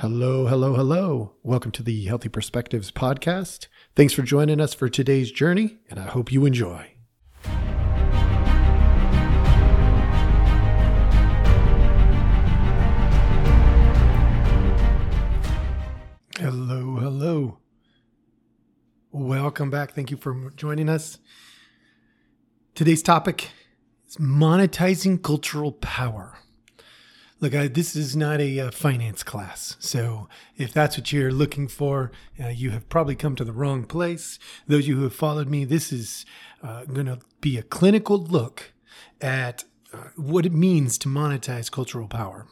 Hello, hello, hello. Welcome to the Healthy Perspectives podcast. Thanks for joining us for today's journey, and I hope you enjoy. Hello, hello. Welcome back. Thank you for joining us. Today's topic is monetizing cultural power. Look, I, this is not a uh, finance class. So if that's what you're looking for, uh, you have probably come to the wrong place. Those of you who have followed me, this is uh, going to be a clinical look at uh, what it means to monetize cultural power.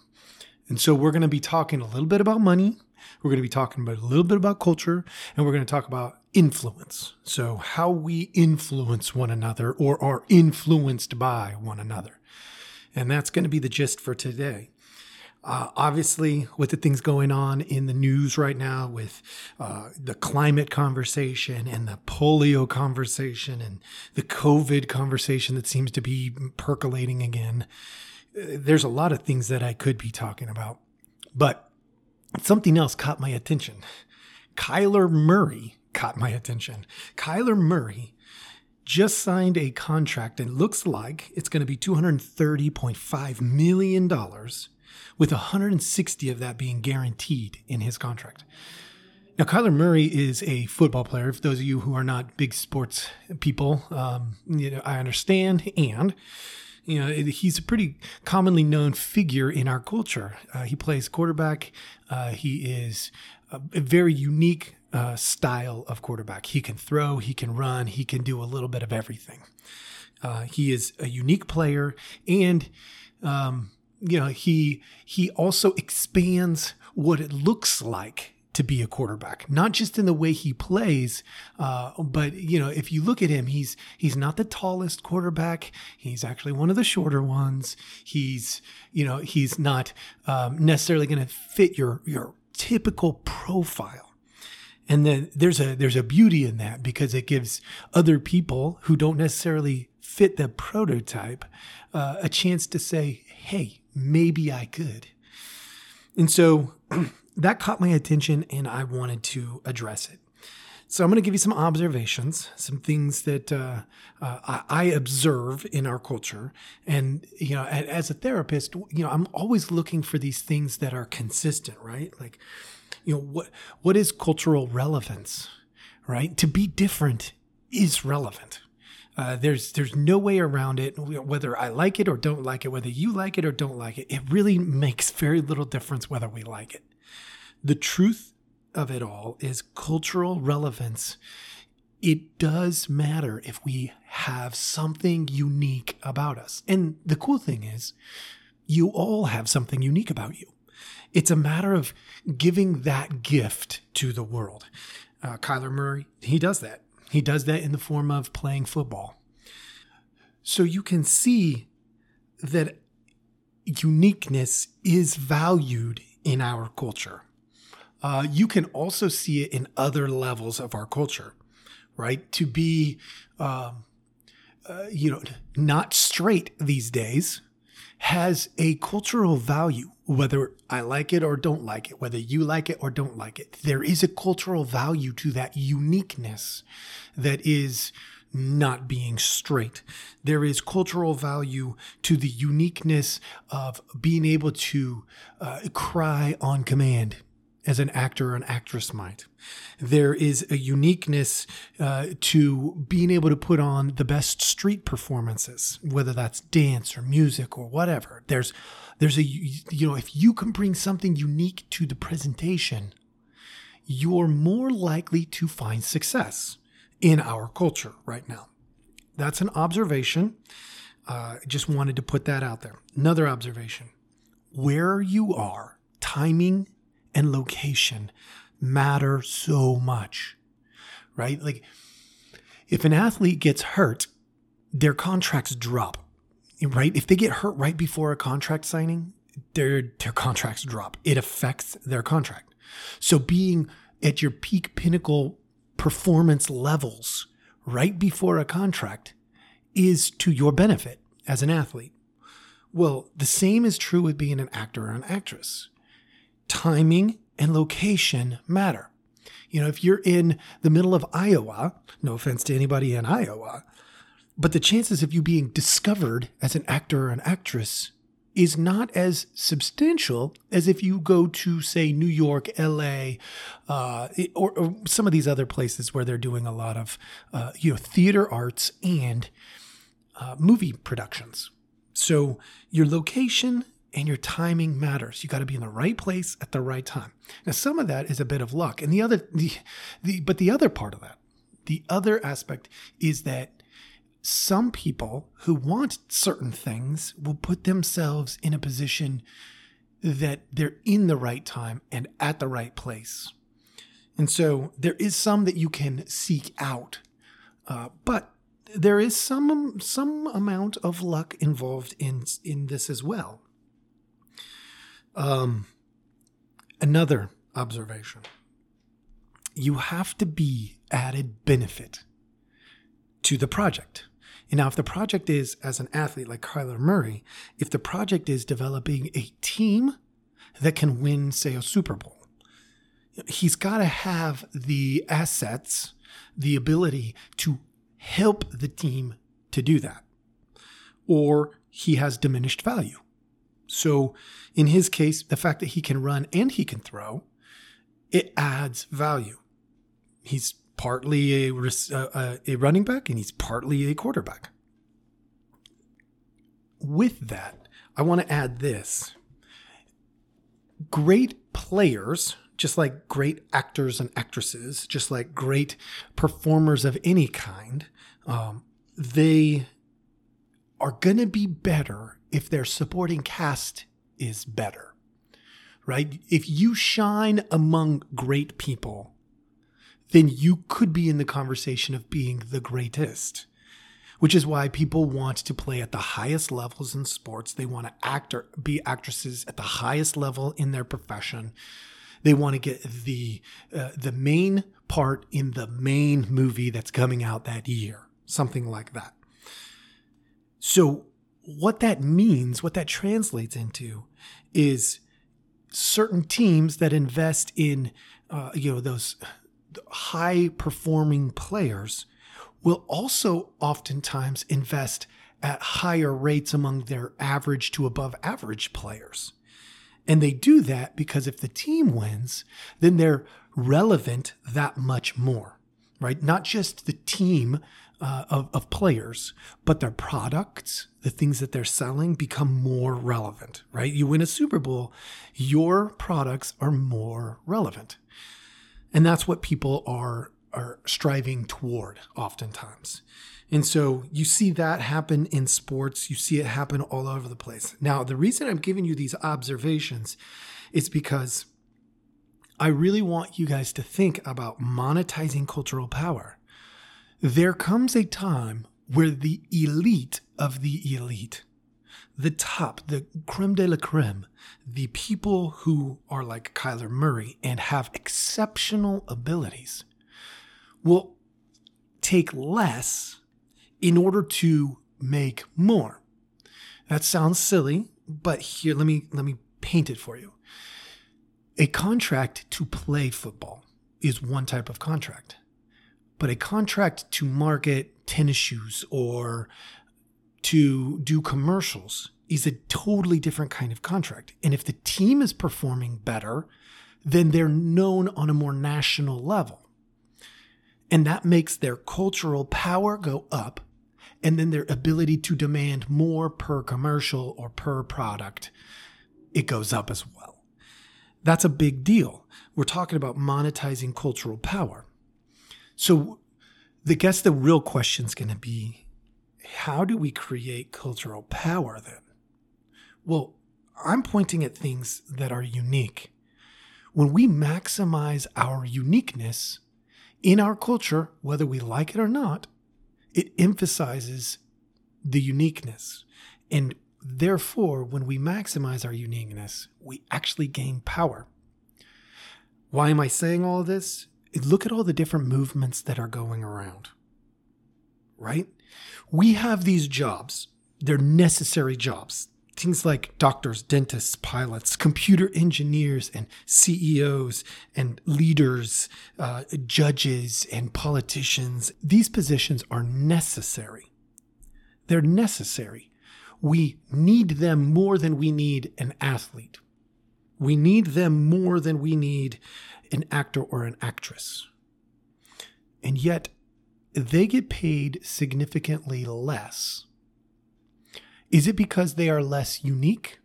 And so we're going to be talking a little bit about money. We're going to be talking about a little bit about culture, and we're going to talk about influence. So how we influence one another or are influenced by one another. And that's going to be the gist for today. Uh, obviously, with the things going on in the news right now, with uh, the climate conversation and the polio conversation and the COVID conversation that seems to be percolating again, uh, there's a lot of things that I could be talking about. But something else caught my attention. Kyler Murray caught my attention. Kyler Murray just signed a contract and looks like it's going to be $230.5 million with 160 of that being guaranteed in his contract. Now, Kyler Murray is a football player. For those of you who are not big sports people, um, you know, I understand. And, you know, he's a pretty commonly known figure in our culture. Uh, he plays quarterback. Uh, he is a, a very unique uh, style of quarterback. He can throw, he can run, he can do a little bit of everything. Uh, he is a unique player, and um, you know he he also expands what it looks like to be a quarterback, not just in the way he plays, uh, but you know, if you look at him, he's he's not the tallest quarterback. He's actually one of the shorter ones. He's you know he's not um, necessarily going to fit your your typical profile. And then there's a there's a beauty in that because it gives other people who don't necessarily fit the prototype uh, a chance to say, "Hey, maybe I could. And so that caught my attention and I wanted to address it. So I'm going to give you some observations, some things that uh, uh, I observe in our culture, and you know, as a therapist, you know, I'm always looking for these things that are consistent, right? Like, you know, what what is cultural relevance, right? To be different is relevant. Uh, there's there's no way around it. Whether I like it or don't like it, whether you like it or don't like it, it really makes very little difference whether we like it. The truth of it all is cultural relevance. It does matter if we have something unique about us. And the cool thing is, you all have something unique about you. It's a matter of giving that gift to the world. Uh, Kyler Murray, he does that. He does that in the form of playing football. So you can see that uniqueness is valued in our culture. Uh, you can also see it in other levels of our culture, right? To be, um, uh, you know, not straight these days has a cultural value, whether I like it or don't like it, whether you like it or don't like it. There is a cultural value to that uniqueness that is not being straight. There is cultural value to the uniqueness of being able to uh, cry on command as an actor or an actress might. There is a uniqueness uh, to being able to put on the best street performances, whether that's dance or music or whatever. There's there's a you know if you can bring something unique to the presentation, you're more likely to find success in our culture right now. That's an observation. Uh, just wanted to put that out there. Another observation where you are, timing and location matter so much, right? Like, if an athlete gets hurt, their contracts drop, right? If they get hurt right before a contract signing, their their contracts drop. It affects their contract. So being at your peak pinnacle performance levels right before a contract is to your benefit as an athlete. Well, the same is true with being an actor or an actress. Timing and location matter. You know, if you're in the middle of Iowa, no offense to anybody in Iowa, but the chances of you being discovered as an actor or an actress is not as substantial as if you go to, say, New York, LA, uh, or, or, some of these other places where they're doing a lot of, uh, you know, theater arts and uh, movie productions. So your location and your timing matters. You got to be in the right place at the right time. Now, some of that is a bit of luck, and the other, the, the, but the other part of that, the other aspect is that some people who want certain things will put themselves in a position that they're in the right time and at the right place. And so there is some that you can seek out, uh, but there is some some amount of luck involved in in this as well. Um, another observation: you have to be added benefit to the project. And now, if the project is, as an athlete like Kyler Murray, if the project is developing a team that can win, say, a Super Bowl, he's got to have the assets, the ability to help the team to do that, or he has diminished value. So, in his case, the fact that he can run and he can throw, it adds value. He's partly a, uh, a running back and he's partly a quarterback. With that, I want to add this. Great players, just like great actors and actresses, just like great performers of any kind, um, they are going to be better if their supporting cast is better, right? If you shine among great people, then you could be in the conversation of being the greatest. Which is why people want to play at the highest levels in sports. They want to act or be actresses at the highest level in their profession. They want to get the uh, the main part in the main movie that's coming out that year, something like that. So, what that means, what that translates into, is certain teams that invest in, uh, you know, those high performing players will also oftentimes invest at higher rates among their average to above average players. And they do that because if the team wins, then they're relevant that much more, right? Not just the team uh, of, of players, but their products, the things that they're selling become more relevant, right? You win a Super Bowl, your products are more relevant. And that's what people are are striving toward oftentimes. And so you see that happen in sports, you see it happen all over the place. Now, the reason I'm giving you these observations is because I really want you guys to think about monetizing cultural power. There comes a time where the elite of the elite the top, the creme de la creme, the people who are like Kyler Murray and have exceptional abilities will take less in order to make more. That sounds silly, but here let me let me paint it for you. A contract to play football is one type of contract. But a contract to market tennis shoes or to do commercials is a totally different kind of contract. And if the team is performing better, then they're known on a more national level. And that makes their cultural power go up, and then their ability to demand more per commercial or per product, it goes up as well. That's a big deal. We're talking about monetizing cultural power. So, the guess the real question is going to be how do we create cultural power then? Well, I'm pointing at things that are unique. When we maximize our uniqueness in our culture, whether we like it or not, it emphasizes the uniqueness. And therefore, when we maximize our uniqueness, we actually gain power. Why am I saying all this? Look at all the different movements that are going around, right? We have these jobs, they're necessary jobs. things like doctors, dentists, pilots, computer engineers, and CEOs, and leaders, uh, judges, and politicians. These positions are necessary. They're necessary. We need them more than we need an athlete. We need them more than we need an actor or an actress. And yet, they get paid significantly less is it because they are less unique?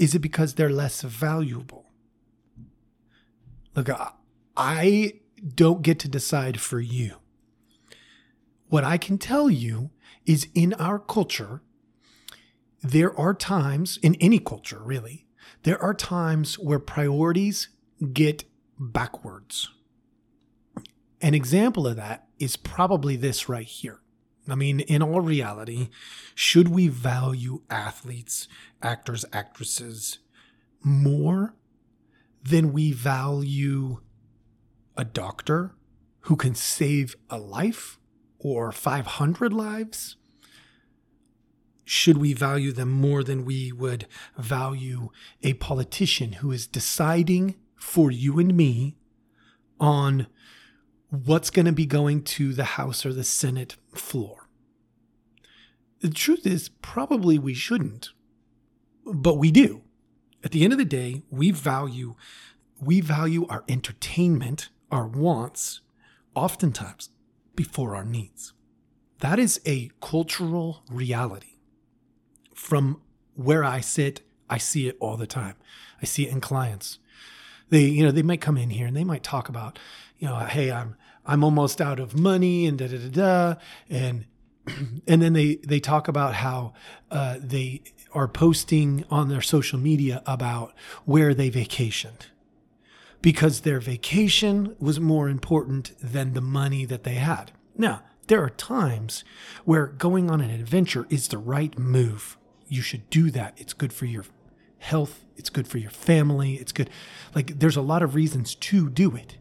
Is it because they're less valuable? Look, I don't get to decide for you. What I can tell you is in our culture, there are times, in any culture really, there are times where priorities get backwards. An example of that is probably this right here. I mean, in all reality, should we value athletes, actors, actresses more than we value a doctor who can save a life or 500 lives? Should we value them more than we would value a politician who is deciding for you and me on what's going to be going to the House or the Senate floor. The truth is, probably we shouldn't, but we do. At the end of the day, we value we value our entertainment, our wants, oftentimes before our needs. That is a cultural reality. From where I sit, I see it all the time. I see it in clients. They, you know, they might come in here and they might talk about, you know, hey, I'm I'm almost out of money and da da da da and and then they they talk about how uh, they are posting on their social media about where they vacationed because their vacation was more important than the money that they had. Now, there are times where going on an adventure is the right move. You should do that. It's good for your health, it's good for your family, it's good. Like, there's a lot of reasons to do it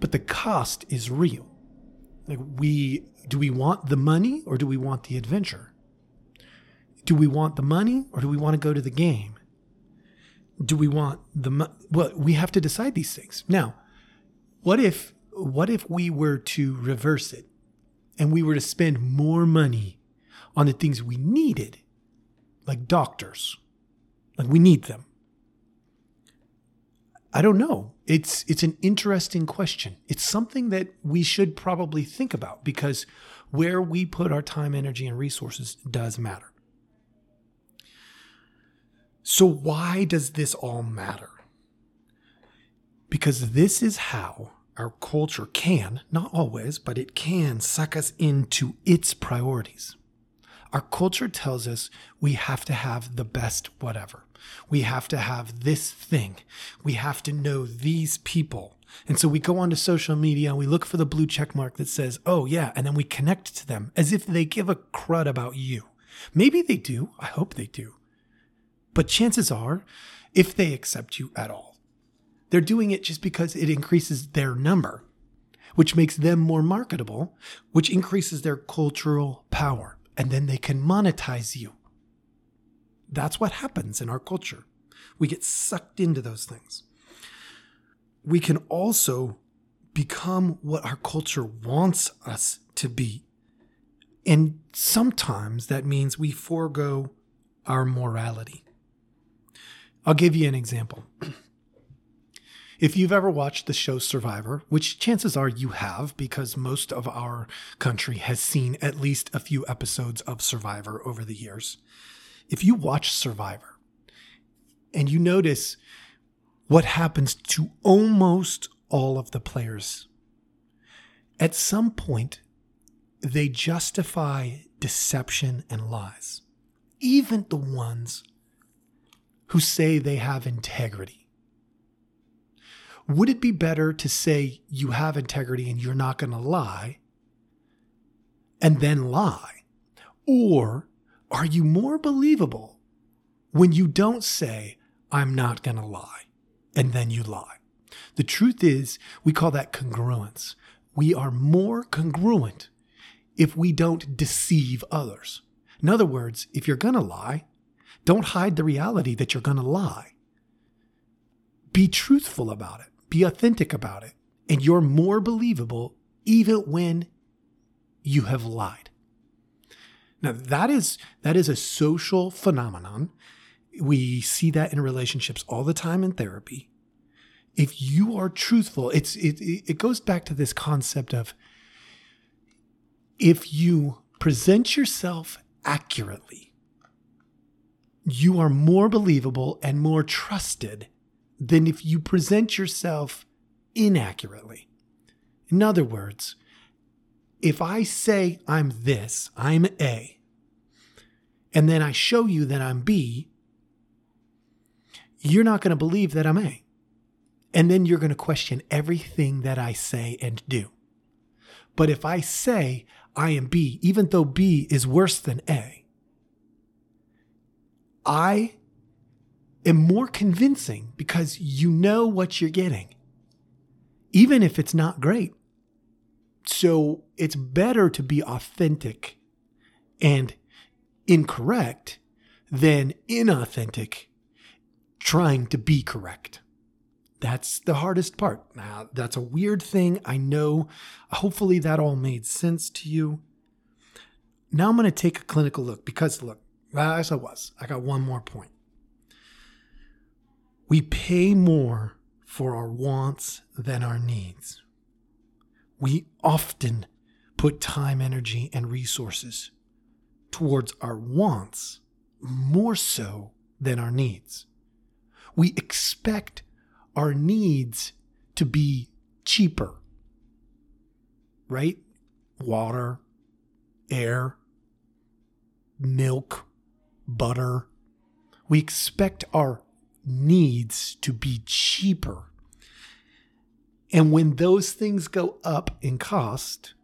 but the cost is real. Like we do we want the money or do we want the adventure? Do we want the money or do we want to go to the game? Do we want the mo- well? We have to decide these things now. What if what if we were to reverse it, and we were to spend more money on the things we needed, like doctors, like we need them, I don't know. It's it's an interesting question. It's something that we should probably think about because where we put our time, energy, and resources does matter. So why does this all matter? Because this is how our culture can, not always, but it can suck us into its priorities. Our culture tells us we have to have the best whatever. We have to have this thing. We have to know these people. And so we go onto social media and we look for the blue check mark that says, oh, yeah. And then we connect to them as if they give a crud about you. Maybe they do. I hope they do. But chances are, if they accept you at all, they're doing it just because it increases their number, which makes them more marketable, which increases their cultural power. And then they can monetize you. That's what happens in our culture. We get sucked into those things. We can also become what our culture wants us to be. And sometimes that means we forego our morality. I'll give you an example. If you've ever watched the show Survivor, which chances are you have because most of our country has seen at least a few episodes of Survivor over the years, if you watch Survivor and you notice what happens to almost all of the players, at some point, they justify deception and lies, even the ones who say they have integrity. Would it be better to say you have integrity and you're not going to lie and then lie? Or are you more believable when you don't say, I'm not going to lie, and then you lie? The truth is, we call that congruence. We are more congruent if we don't deceive others. In other words, if you're going to lie, don't hide the reality that you're going to lie. Be truthful about it, be authentic about it, and you're more believable even when you have lied. Now that is that is a social phenomenon. We see that in relationships all the time in therapy. If you are truthful, it's it it goes back to this concept of if you present yourself accurately, you are more believable and more trusted than if you present yourself inaccurately. In other words, if I say I'm this, I'm A, and then I show you that I'm B, you're not going to believe that I'm A. And then you're going to question everything that I say and do. But if I say I am B, even though B is worse than A, I am more convincing because you know what you're getting, even if it's not great. So it's better to be authentic and incorrect than inauthentic trying to be correct. That's the hardest part. Now, that's a weird thing. I know. Hopefully, that all made sense to you. Now, I'm going to take a clinical look because, look, as I was, I got one more point. We pay more for our wants than our needs. We often put time, energy, and resources towards our wants more so than our needs. We expect our needs to be cheaper, right? Water, air, milk, butter. We expect our needs to be cheaper. And when those things go up in cost,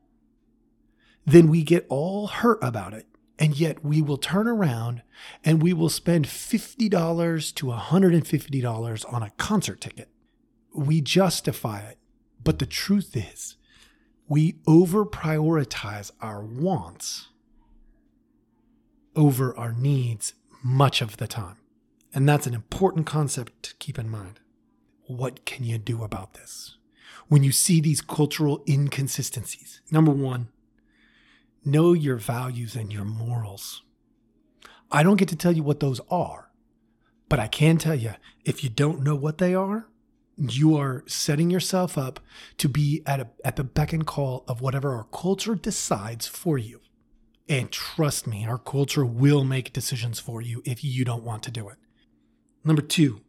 then we get all hurt about it. And yet we will turn around and we will spend $50 to $150 on a concert ticket. We justify it. But the truth is, we over prioritize our wants over our needs much of the time. And that's an important concept to keep in mind. What can you do about this? When you see these cultural inconsistencies, number one, know your values and your morals. I don't get to tell you what those are, but I can tell you if you don't know what they are, you are setting yourself up to be at, a, at the beck and call of whatever our culture decides for you. And trust me, our culture will make decisions for you if you don't want to do it. Number two,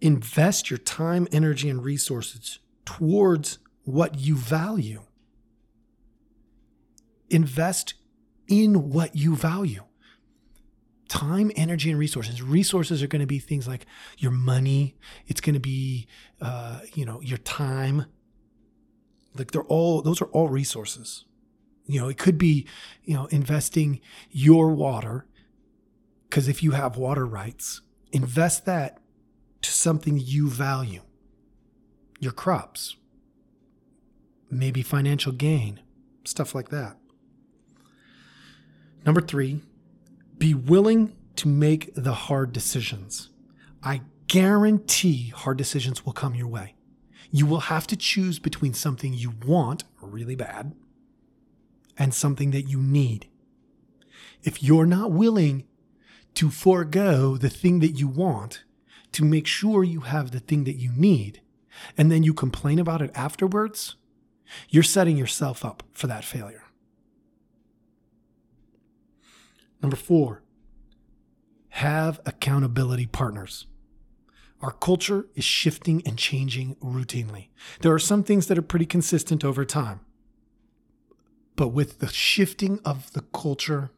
invest your time, energy, and resources towards what you value. Invest in what you value. Time, energy, and resources. Resources are going to be things like your money. It's going to be, uh, you know, your time. Like they're all; those are all resources. You know, it could be, you know, investing your water because if you have water rights, invest that to something you value. Your crops, maybe financial gain, stuff like that. Number three, be willing to make the hard decisions. I guarantee hard decisions will come your way. You will have to choose between something you want really bad and something that you need. If you're not willing to forego the thing that you want to make sure you have the thing that you need, and then you complain about it afterwards, you're setting yourself up for that failure. Number four, have accountability partners. Our culture is shifting and changing routinely. There are some things that are pretty consistent over time. But with the shifting of the culture,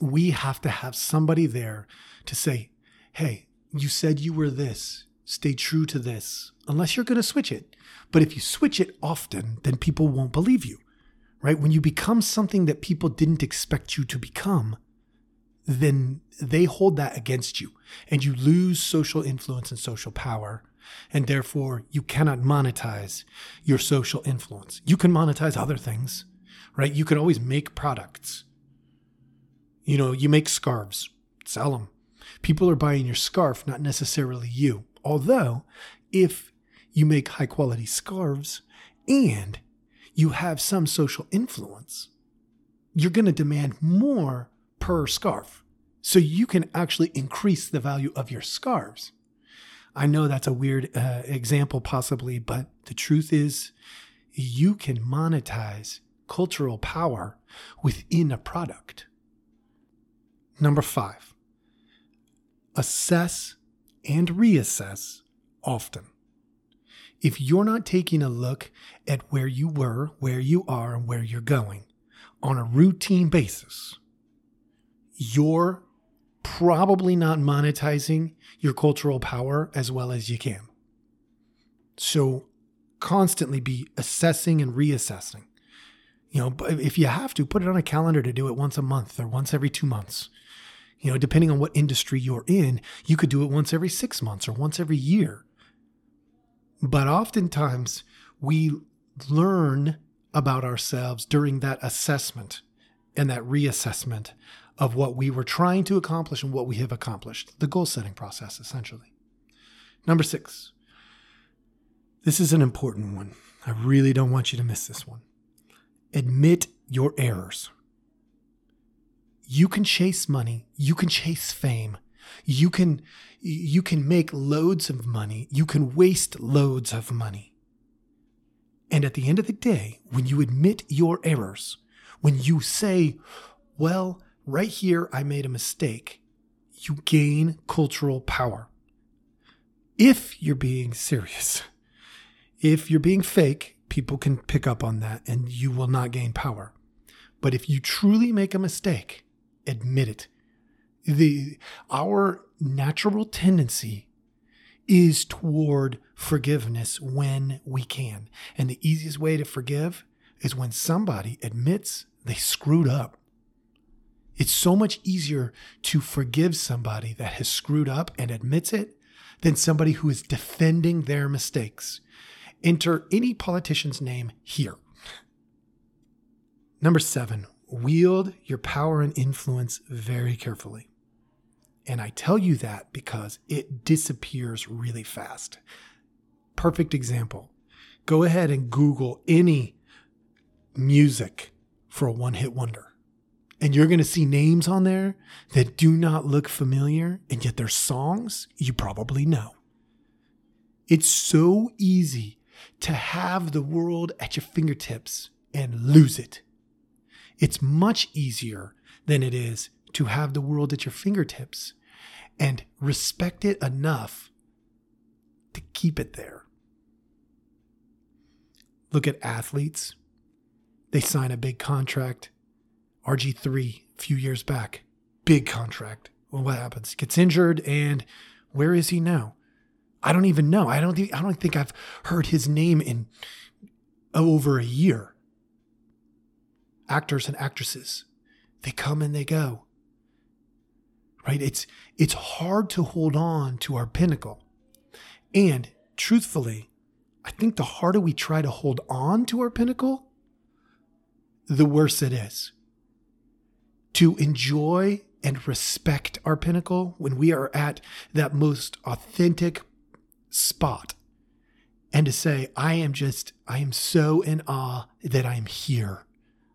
we have to have somebody there to say, hey, you said you were this. Stay true to this, unless you're going to switch it. But if you switch it often, then people won't believe you, right? When you become something that people didn't expect you to become, then they hold that against you and you lose social influence and social power. And therefore, you cannot monetize your social influence. You can monetize other things, right? You can always make products. You know, you make scarves, sell them. People are buying your scarf, not necessarily you. Although, if you make high quality scarves and you have some social influence, you're going to demand more per scarf. So you can actually increase the value of your scarves. I know that's a weird uh, example, possibly, but the truth is, you can monetize cultural power within a product. Number five, assess and reassess often. If you're not taking a look at where you were, where you are, and where you're going on a routine basis, you're probably not monetizing your cultural power as well as you can. So constantly be assessing and reassessing. You know, if you have to, put it on a calendar to do it once a month or once every two months. You know, depending on what industry you're in, you could do it once every six months or once every year. But oftentimes we learn about ourselves during that assessment and that reassessment of what we were trying to accomplish and what we have accomplished. The goal setting process, essentially. Number six. This is an important one. I really don't want you to miss this one. Admit your errors. You can chase money, you can chase fame, you can you can make loads of money, you can waste loads of money. And at the end of the day, when you admit your errors, when you say, well, right here I made a mistake, you gain cultural power. If you're being serious, if you're being fake, people can pick up on that and you will not gain power. But if you truly make a mistake, admit it. The our natural tendency is toward forgiveness when we can. And the easiest way to forgive is when somebody admits they screwed up. It's so much easier to forgive somebody that has screwed up and admits it than somebody who is defending their mistakes. Enter any politician's name here. Number seven, wield your power and influence very carefully. And I tell you that because it disappears really fast. Perfect example. Go ahead and Google any music for a one hit wonder. And you're going to see names on there that do not look familiar, and yet they're songs you probably know. It's so easy to have the world at your fingertips and lose it. It's much easier than it is to have the world at your fingertips and respect it enough to keep it there. Look at athletes. They sign a big contract. RG3 a few years back, big contract. Well, what happens? Gets injured, and where is he now? I don't even know. I don't think I don't think I've heard his name in over a year. Actors and actresses, they come and they go. Right? It's it's hard to hold on to our pinnacle. And truthfully, I think the harder we try to hold on to our pinnacle, the worse it is. To enjoy and respect our pinnacle when we are at that most authentic spot and to say, I am just, I am so in awe that I'm here.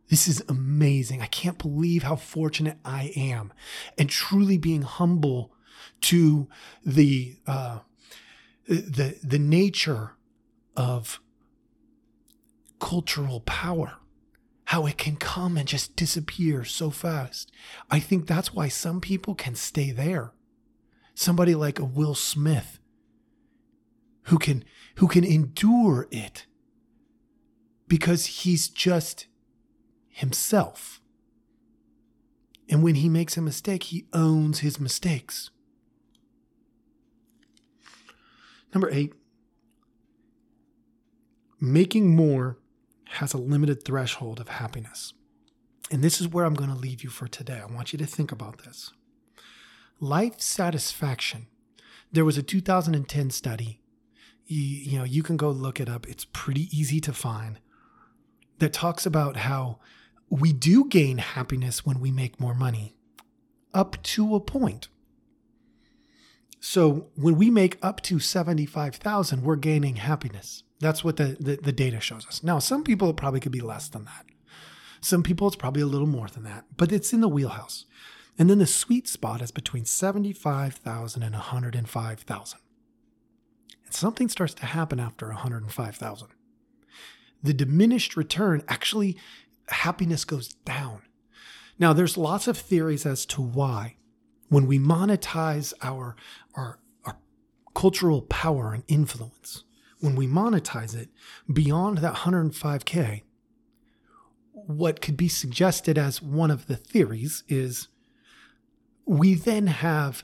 This is amazing. I can't believe how fortunate I am. And truly being humble to the, uh, the, the nature of cultural power, how it can come and just disappear so fast. I think that's why some people can stay there. Somebody like a Will Smith who can who can endure it because he's just himself. And when he makes a mistake, he owns his mistakes. Number 8 making more has a limited threshold of happiness. And this is where I'm going to leave you for today. I want you to think about this. Life satisfaction. There was a 2010 study you, you know, you can go look it up. It's pretty easy to find that talks about how we do gain happiness when we make more money. up to a point. So when we make up to 75,000, we're gaining happiness. That's what the, the, the, data shows us. Now, some people it probably could be less than that. Some people it's probably a little more than that, but it's in the wheelhouse. And then the sweet spot is between 75,000 and 105,000. And something starts to happen after 105,000. The diminished return actually happiness goes down. Now there's lots of theories as to why when we monetize our our, our cultural power and influence, when we monetize it beyond that 105k, what could be suggested as one of the theories is we then have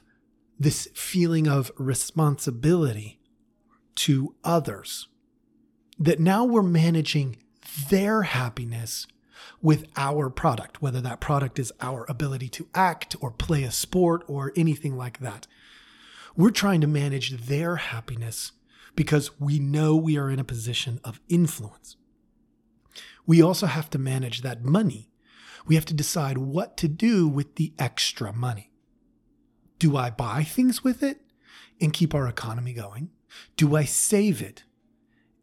this feeling of responsibility to others. That now we're managing their happiness with our product, whether that product is our ability to act or play a sport or anything like that. We're trying to manage their happiness because we know we are in a position of influence. We also have to manage that money. We have to decide what to do with the extra money. Do I buy things with it and keep our economy going? Do I save it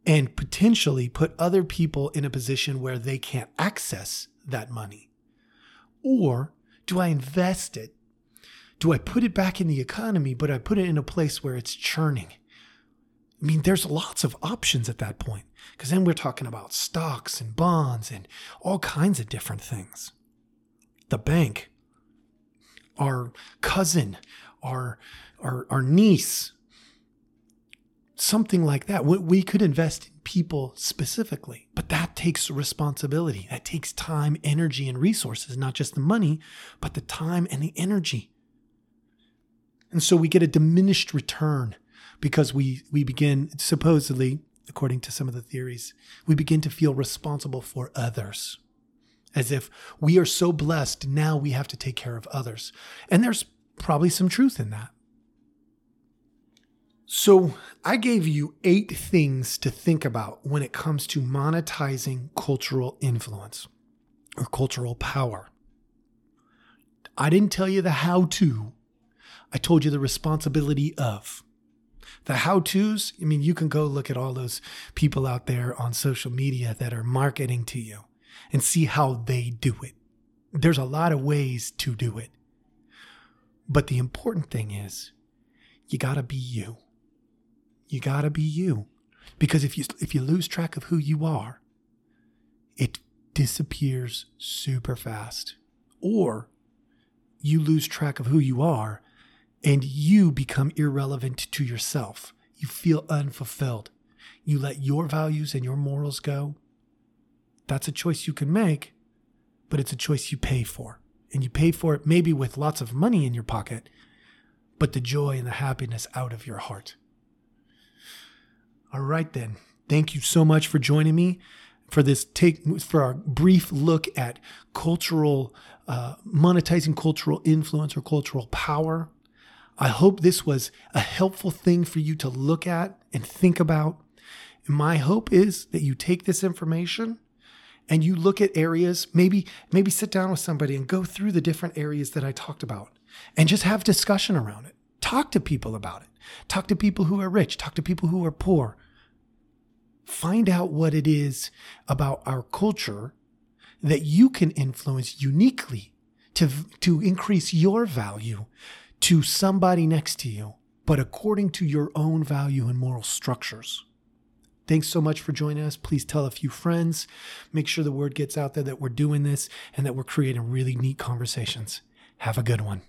and potentially put other people in a position where they can't access that money? Or do I invest it? Do I put it back in the economy, but I put it in a place where it's churning? I mean, there's lots of options at that point because then we're talking about stocks and bonds and all kinds of different things. The bank our cousin, our, our, our niece, something like that. We could invest in people specifically, but that takes responsibility. That takes time, energy, and resources, not just the money, but the time and the energy. And so we get a diminished return because we, we begin, supposedly, according to some of the theories, we begin to feel responsible for others as if we are so blessed, now we have to take care of others. And there's probably some truth in that. So, I gave you eight things to think about when it comes to monetizing cultural influence or cultural power. I didn't tell you the how to, I told you the responsibility of. The how to's, I mean, you can go look at all those people out there on social media that are marketing to you and see how they do it. There's a lot of ways to do it. But the important thing is you got to be you. You got to be you. Because if you if you lose track of who you are, it disappears super fast. Or you lose track of who you are and you become irrelevant to yourself. You feel unfulfilled. You let your values and your morals go that's a choice you can make, but it's a choice you pay for. And you pay for it maybe with lots of money in your pocket, but the joy and the happiness out of your heart. All right, then. Thank you so much for joining me for this take for our brief look at cultural uh, monetizing cultural influence or cultural power. I hope this was a helpful thing for you to look at and think about. And my hope is that you take this information and you look at areas, maybe maybe sit down with somebody and go through the different areas that I talked about and just have discussion around it. Talk to people about it. Talk to people who are rich, talk to people who are poor. Find out what it is about our culture that you can influence uniquely to, to increase your value to somebody next to you, but according to your own value and moral structures. Thanks so much for joining us. Please tell a few friends. Make sure the word gets out there that we're doing this and that we're creating really neat conversations. Have a good one.